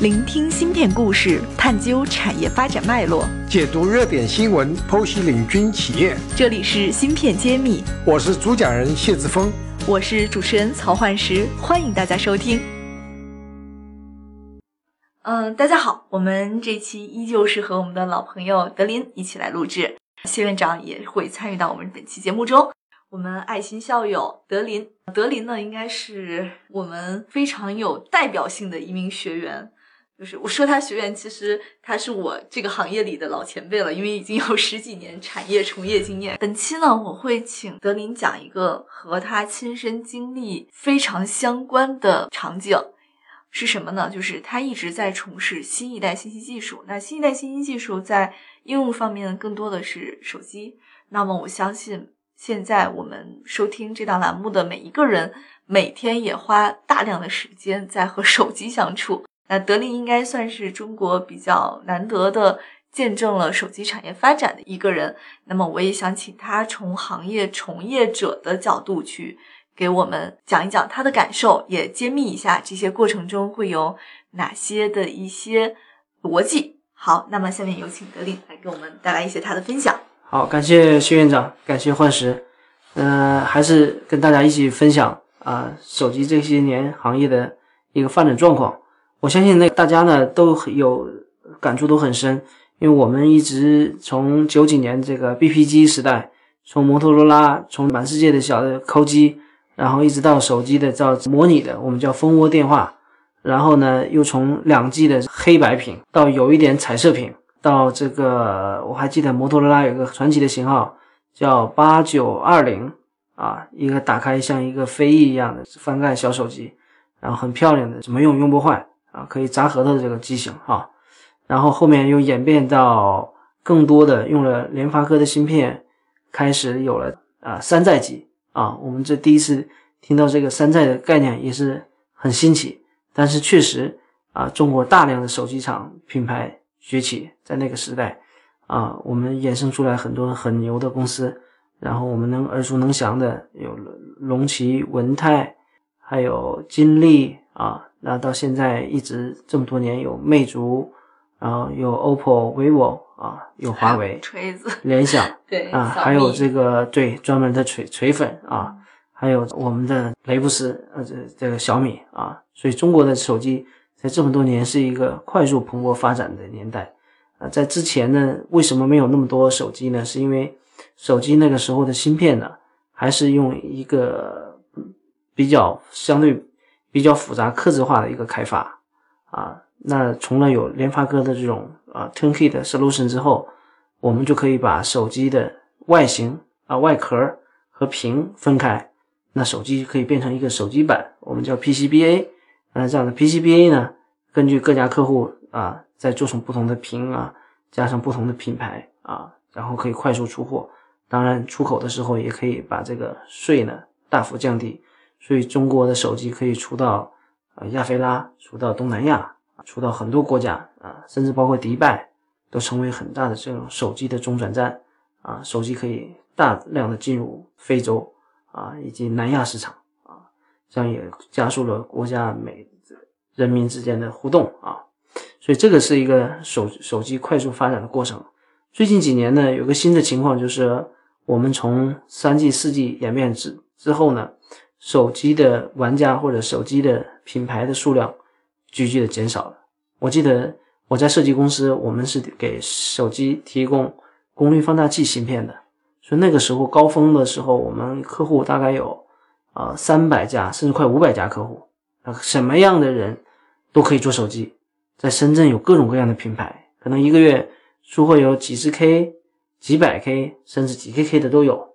聆听芯片故事，探究产业发展脉络，解读热点新闻，剖析领军企业。这里是芯片揭秘，我是主讲人谢志峰，我是主持人曹焕石，欢迎大家收听。嗯，大家好，我们这期依旧是和我们的老朋友德林一起来录制，谢院长也会参与到我们本期节目中。我们爱心校友德林，德林呢，应该是我们非常有代表性的一名学员。就是我说他学员，其实他是我这个行业里的老前辈了，因为已经有十几年产业从业经验。本期呢，我会请德林讲一个和他亲身经历非常相关的场景，是什么呢？就是他一直在从事新一代信息技术。那新一代信息技术在应用方面更多的是手机。那么我相信。现在我们收听这档栏目的每一个人，每天也花大量的时间在和手机相处。那德林应该算是中国比较难得的见证了手机产业发展的一个人。那么，我也想请他从行业从业者的角度去给我们讲一讲他的感受，也揭秘一下这些过程中会有哪些的一些逻辑。好，那么下面有请德林来给我们带来一些他的分享。好，感谢谢院长，感谢幻石，嗯，还是跟大家一起分享啊，手机这些年行业的一个发展状况。我相信那大家呢都有感触，都很深，因为我们一直从九几年这个 BP 机时代，从摩托罗拉，从满世界的小的抠机，然后一直到手机的叫模拟的，我们叫蜂窝电话，然后呢又从两 G 的黑白屏到有一点彩色屏。到这个，我还记得摩托罗拉有个传奇的型号叫八九二零啊，一个打开像一个飞翼一样的翻盖小手机，然后很漂亮的，怎么用用不坏啊，可以砸核桃的这个机型哈。然后后面又演变到更多的用了联发科的芯片，开始有了啊山寨机啊。我们这第一次听到这个山寨的概念也是很新奇，但是确实啊，中国大量的手机厂品牌。崛起在那个时代，啊，我们衍生出来很多很牛的公司，然后我们能耳熟能详的有龙旗、文泰，还有金立啊，那到现在一直这么多年有魅族，然后有 OPPO、vivo 啊，有华为、锤子、联想，对啊，还有这个对专门的锤锤粉啊，还有我们的雷布斯，呃，这这个小米啊，所以中国的手机。在这么多年是一个快速蓬勃发展的年代，啊，在之前呢，为什么没有那么多手机呢？是因为手机那个时候的芯片呢，还是用一个比较相对比较复杂、刻字化的一个开发，啊，那除了有联发科的这种啊 turnkey 的 solution 之后，我们就可以把手机的外形啊外壳和屏分开，那手机可以变成一个手机板，我们叫 PCBA。那这样的 PCBA 呢？根据各家客户啊，再做成不同的屏啊，加上不同的品牌啊，然后可以快速出货。当然，出口的时候也可以把这个税呢大幅降低。所以，中国的手机可以出到啊亚非拉，出到东南亚，出到很多国家啊，甚至包括迪拜，都成为很大的这种手机的中转站啊。手机可以大量的进入非洲啊以及南亚市场啊。这样也加速了国家美人民之间的互动啊，所以这个是一个手手机快速发展的过程。最近几年呢，有个新的情况就是，我们从三 G、四 G 演变之之后呢，手机的玩家或者手机的品牌的数量急剧的减少了。我记得我在设计公司，我们是给手机提供功率放大器芯片的，所以那个时候高峰的时候，我们客户大概有。啊，三百家甚至快五百家客户，啊，什么样的人都可以做手机。在深圳有各种各样的品牌，可能一个月出货有几十 K、几百 K，甚至几 KK 的都有，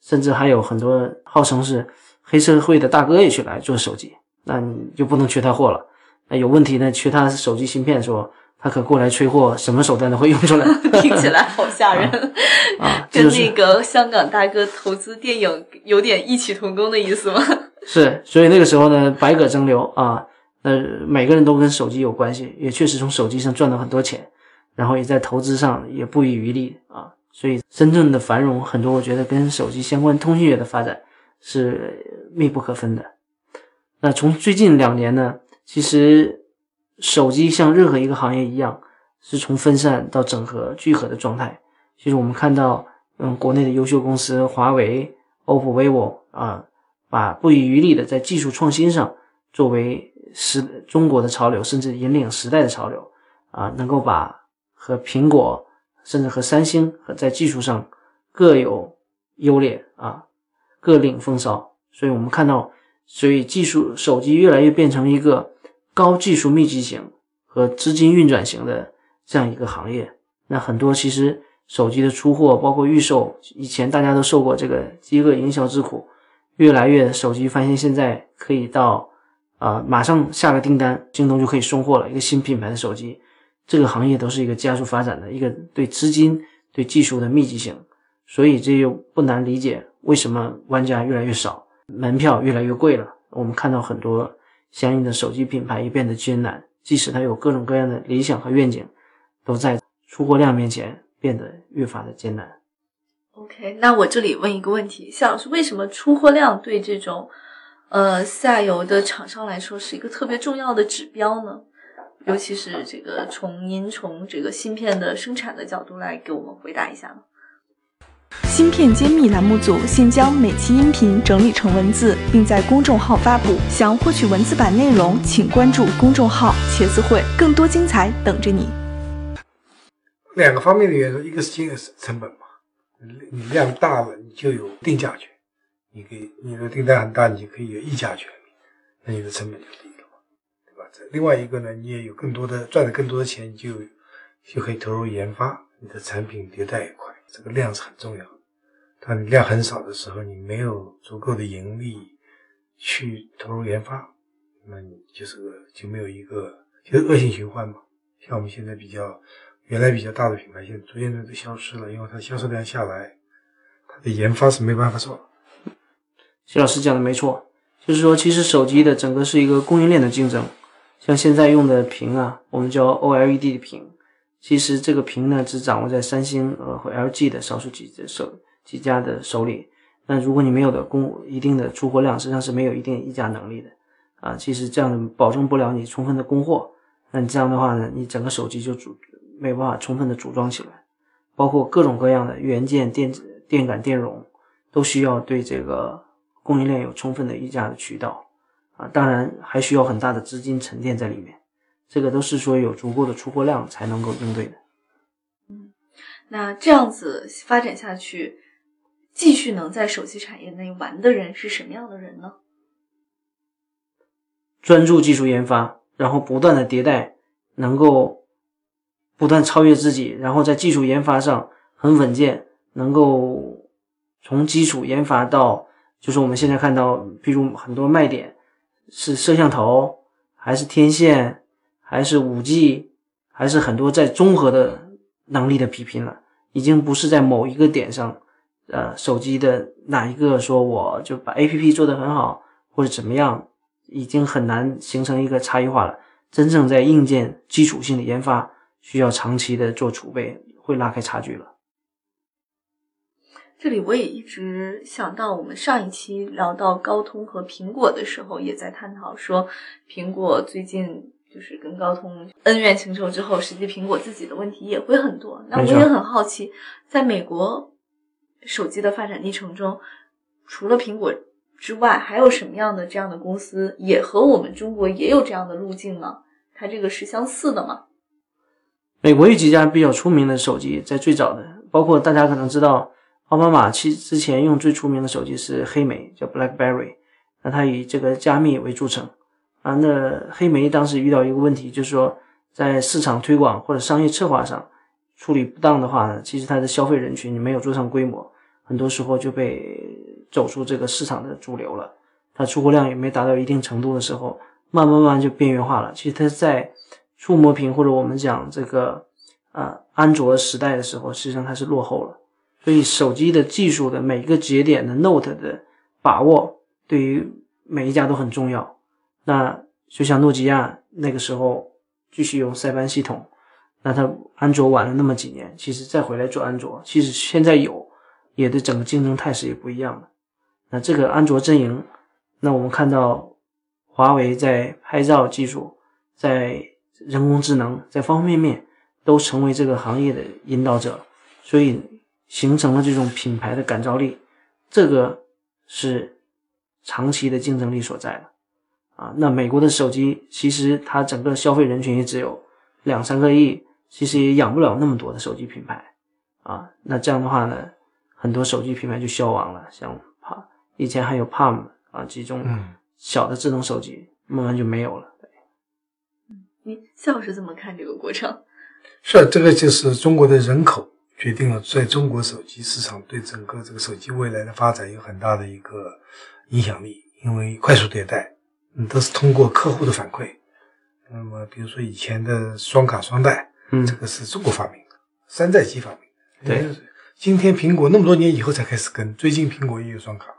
甚至还有很多号称是黑社会的大哥也去来做手机，那你就不能缺他货了。那有问题呢，缺他手机芯片，的时候。他可过来催货，什么手段都会用出来。听起来好吓人 啊！跟那个香港大哥投资电影有点异曲同工的意思吗？是，所以那个时候呢，百舸争流啊，那每个人都跟手机有关系，也确实从手机上赚了很多钱，然后也在投资上也不遗余力啊。所以真正的繁荣，很多我觉得跟手机相关通讯业的发展是密不可分的。那从最近两年呢，其实。手机像任何一个行业一样，是从分散到整合聚合的状态。其实我们看到，嗯，国内的优秀公司华为、OPPO、vivo 啊，把不遗余力的在技术创新上作为时中国的潮流，甚至引领时代的潮流啊，能够把和苹果甚至和三星和在技术上各有优劣啊，各领风骚。所以我们看到，所以技术手机越来越变成一个高技术密集型和资金运转型的这样一个行业。那很多其实。手机的出货，包括预售，以前大家都受过这个饥饿营销之苦，越来越手机发现现在可以到，啊，马上下个订单，京东就可以送货了。一个新品牌的手机，这个行业都是一个加速发展的一个对资金、对技术的密集型，所以这就不难理解为什么玩家越来越少，门票越来越贵了。我们看到很多相应的手机品牌也变得艰难，即使它有各种各样的理想和愿景，都在出货量面前。变得越发的艰难。OK，那我这里问一个问题，夏老师，为什么出货量对这种呃下游的厂商来说是一个特别重要的指标呢？尤其是这个从您从这个芯片的生产的角度来给我们回答一下呢？芯片揭秘栏目组现将每期音频整理成文字，并在公众号发布。想获取文字版内容，请关注公众号“茄子会”，更多精彩等着你。两个方面的元素，一个是经营成本嘛，你量大了，你就有定价权，你可以你的订单很大，你就可以有议价权，那你的成本就低了嘛，对吧？这另外一个呢，你也有更多的赚的更多的钱，你就就可以投入研发，你的产品迭代也快，这个量是很重要。你量很少的时候，你没有足够的盈利去投入研发，那你就是个就没有一个就是恶性循环嘛。像我们现在比较。原来比较大的品牌，现在逐渐的都消失了，因为它销售量下来，它的研发是没办法做。徐老师讲的没错，就是说，其实手机的整个是一个供应链的竞争。像现在用的屏啊，我们叫 OLED 的屏，其实这个屏呢，只掌握在三星呃和 LG 的少数几只手几家的手里。那如果你没有的供一定的出货量，实际上是没有一定议价能力的啊。其实这样保证不了你充分的供货。那你这样的话呢，你整个手机就组。没有办法充分的组装起来，包括各种各样的元件、电子、电感、电容，都需要对这个供应链有充分的议价的渠道啊。当然，还需要很大的资金沉淀在里面，这个都是说有足够的出货量才能够应对的。嗯，那这样子发展下去，继续能在手机产业内玩的人是什么样的人呢？专注技术研发，然后不断的迭代，能够。不断超越自己，然后在技术研发上很稳健，能够从基础研发到，就是我们现在看到，比如很多卖点是摄像头，还是天线，还是五 G，还是很多在综合的能力的比拼了，已经不是在某一个点上，呃，手机的哪一个说我就把 APP 做得很好或者怎么样，已经很难形成一个差异化了。真正在硬件基础性的研发。需要长期的做储备，会拉开差距了。这里我也一直想到，我们上一期聊到高通和苹果的时候，也在探讨说，苹果最近就是跟高通恩怨情仇之后，实际苹果自己的问题也会很多。那我也很好奇，在美国手机的发展历程中，除了苹果之外，还有什么样的这样的公司也和我们中国也有这样的路径呢？它这个是相似的吗？美国有几家比较出名的手机，在最早的，包括大家可能知道，奥巴马其之前用最出名的手机是黑莓，叫 BlackBerry，那它以这个加密为著称啊。那黑莓当时遇到一个问题，就是说在市场推广或者商业策划上处理不当的话呢，其实它的消费人群没有做上规模，很多时候就被走出这个市场的主流了。它出货量也没达到一定程度的时候，慢慢慢就边缘化了。其实它在。触摸屏或者我们讲这个啊安卓时代的时候，实际上它是落后了。所以手机的技术的每一个节点的 Note 的把握，对于每一家都很重要。那就像诺基亚那个时候继续用塞班系统，那它安卓晚了那么几年，其实再回来做安卓，其实现在有，也对整个竞争态势也不一样了。那这个安卓阵营，那我们看到华为在拍照技术在人工智能在方方面面都成为这个行业的引导者，所以形成了这种品牌的感召力，这个是长期的竞争力所在的。啊，那美国的手机其实它整个消费人群也只有两三个亿，其实也养不了那么多的手机品牌。啊，那这样的话呢，很多手机品牌就消亡了，像帕以前还有 Palm 啊这种小的智能手机，慢慢就没有了。你谢老师怎么看这个过程？是，这个就是中国的人口决定了在中国手机市场对整个这个手机未来的发展有很大的一个影响力，因为快速迭代，嗯，都是通过客户的反馈。那么，比如说以前的双卡双待，嗯，这个是中国发明的，山寨机发明的。对，今天苹果那么多年以后才开始跟，最近苹果也有双卡。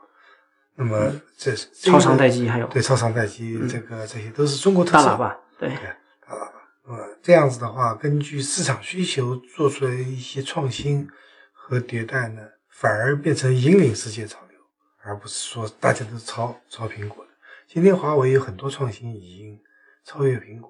那么这是超长待机还有对超长待机，这个这些都是中国特色。大喇叭，对。大喇叭，呃，这样子的话，根据市场需求做出来一些创新和迭代呢，反而变成引领世界潮流，而不是说大家都抄抄苹果的。今天华为有很多创新已经超越苹果，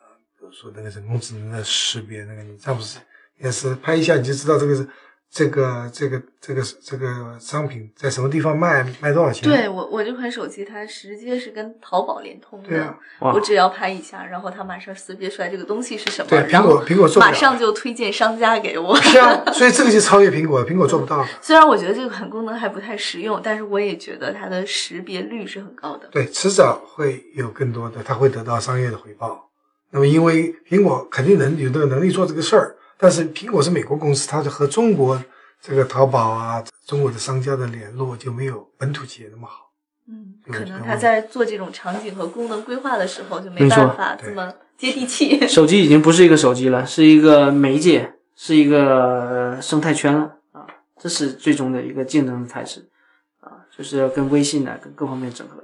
啊，比如说那个人工智能的识别，那个你詹姆斯也是拍一下你就知道这个是。这个这个这个这个商品在什么地方卖，卖多少钱？对我我这款手机它直接是跟淘宝联通的，对啊，我只要拍一下，然后它马上识别出来这个东西是什么，对，苹果苹果做马上就推荐商家给我。是啊，所以这个就超越苹果，苹果做不到。虽然我觉得这个款功能还不太实用，但是我也觉得它的识别率是很高的。对，迟早会有更多的，它会得到商业的回报。那么，因为苹果肯定能有这个能力做这个事儿，但是苹果是美国公司，它是和中国。这个淘宝啊，中国的商家的联络就没有本土企业那么好。嗯，可能他在做这种场景和功能规划的时候就没办法这么接地气。手机已经不是一个手机了，是一个媒介，是一个生态圈了啊！这是最终的一个竞争的态势啊，就是要跟微信呢，跟各方面整合。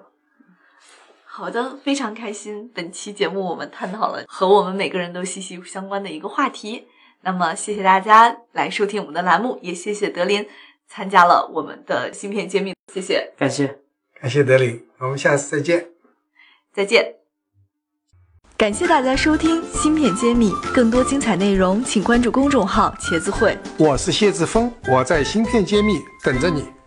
好的，非常开心。本期节目我们探讨了和我们每个人都息息相关的一个话题。那么，谢谢大家来收听我们的栏目，也谢谢德林参加了我们的芯片揭秘。谢谢，感谢，感谢德林，我们下次再见，再见。感谢大家收听芯片揭秘，更多精彩内容请关注公众号“茄子会”。我是谢志峰，我在芯片揭秘等着你。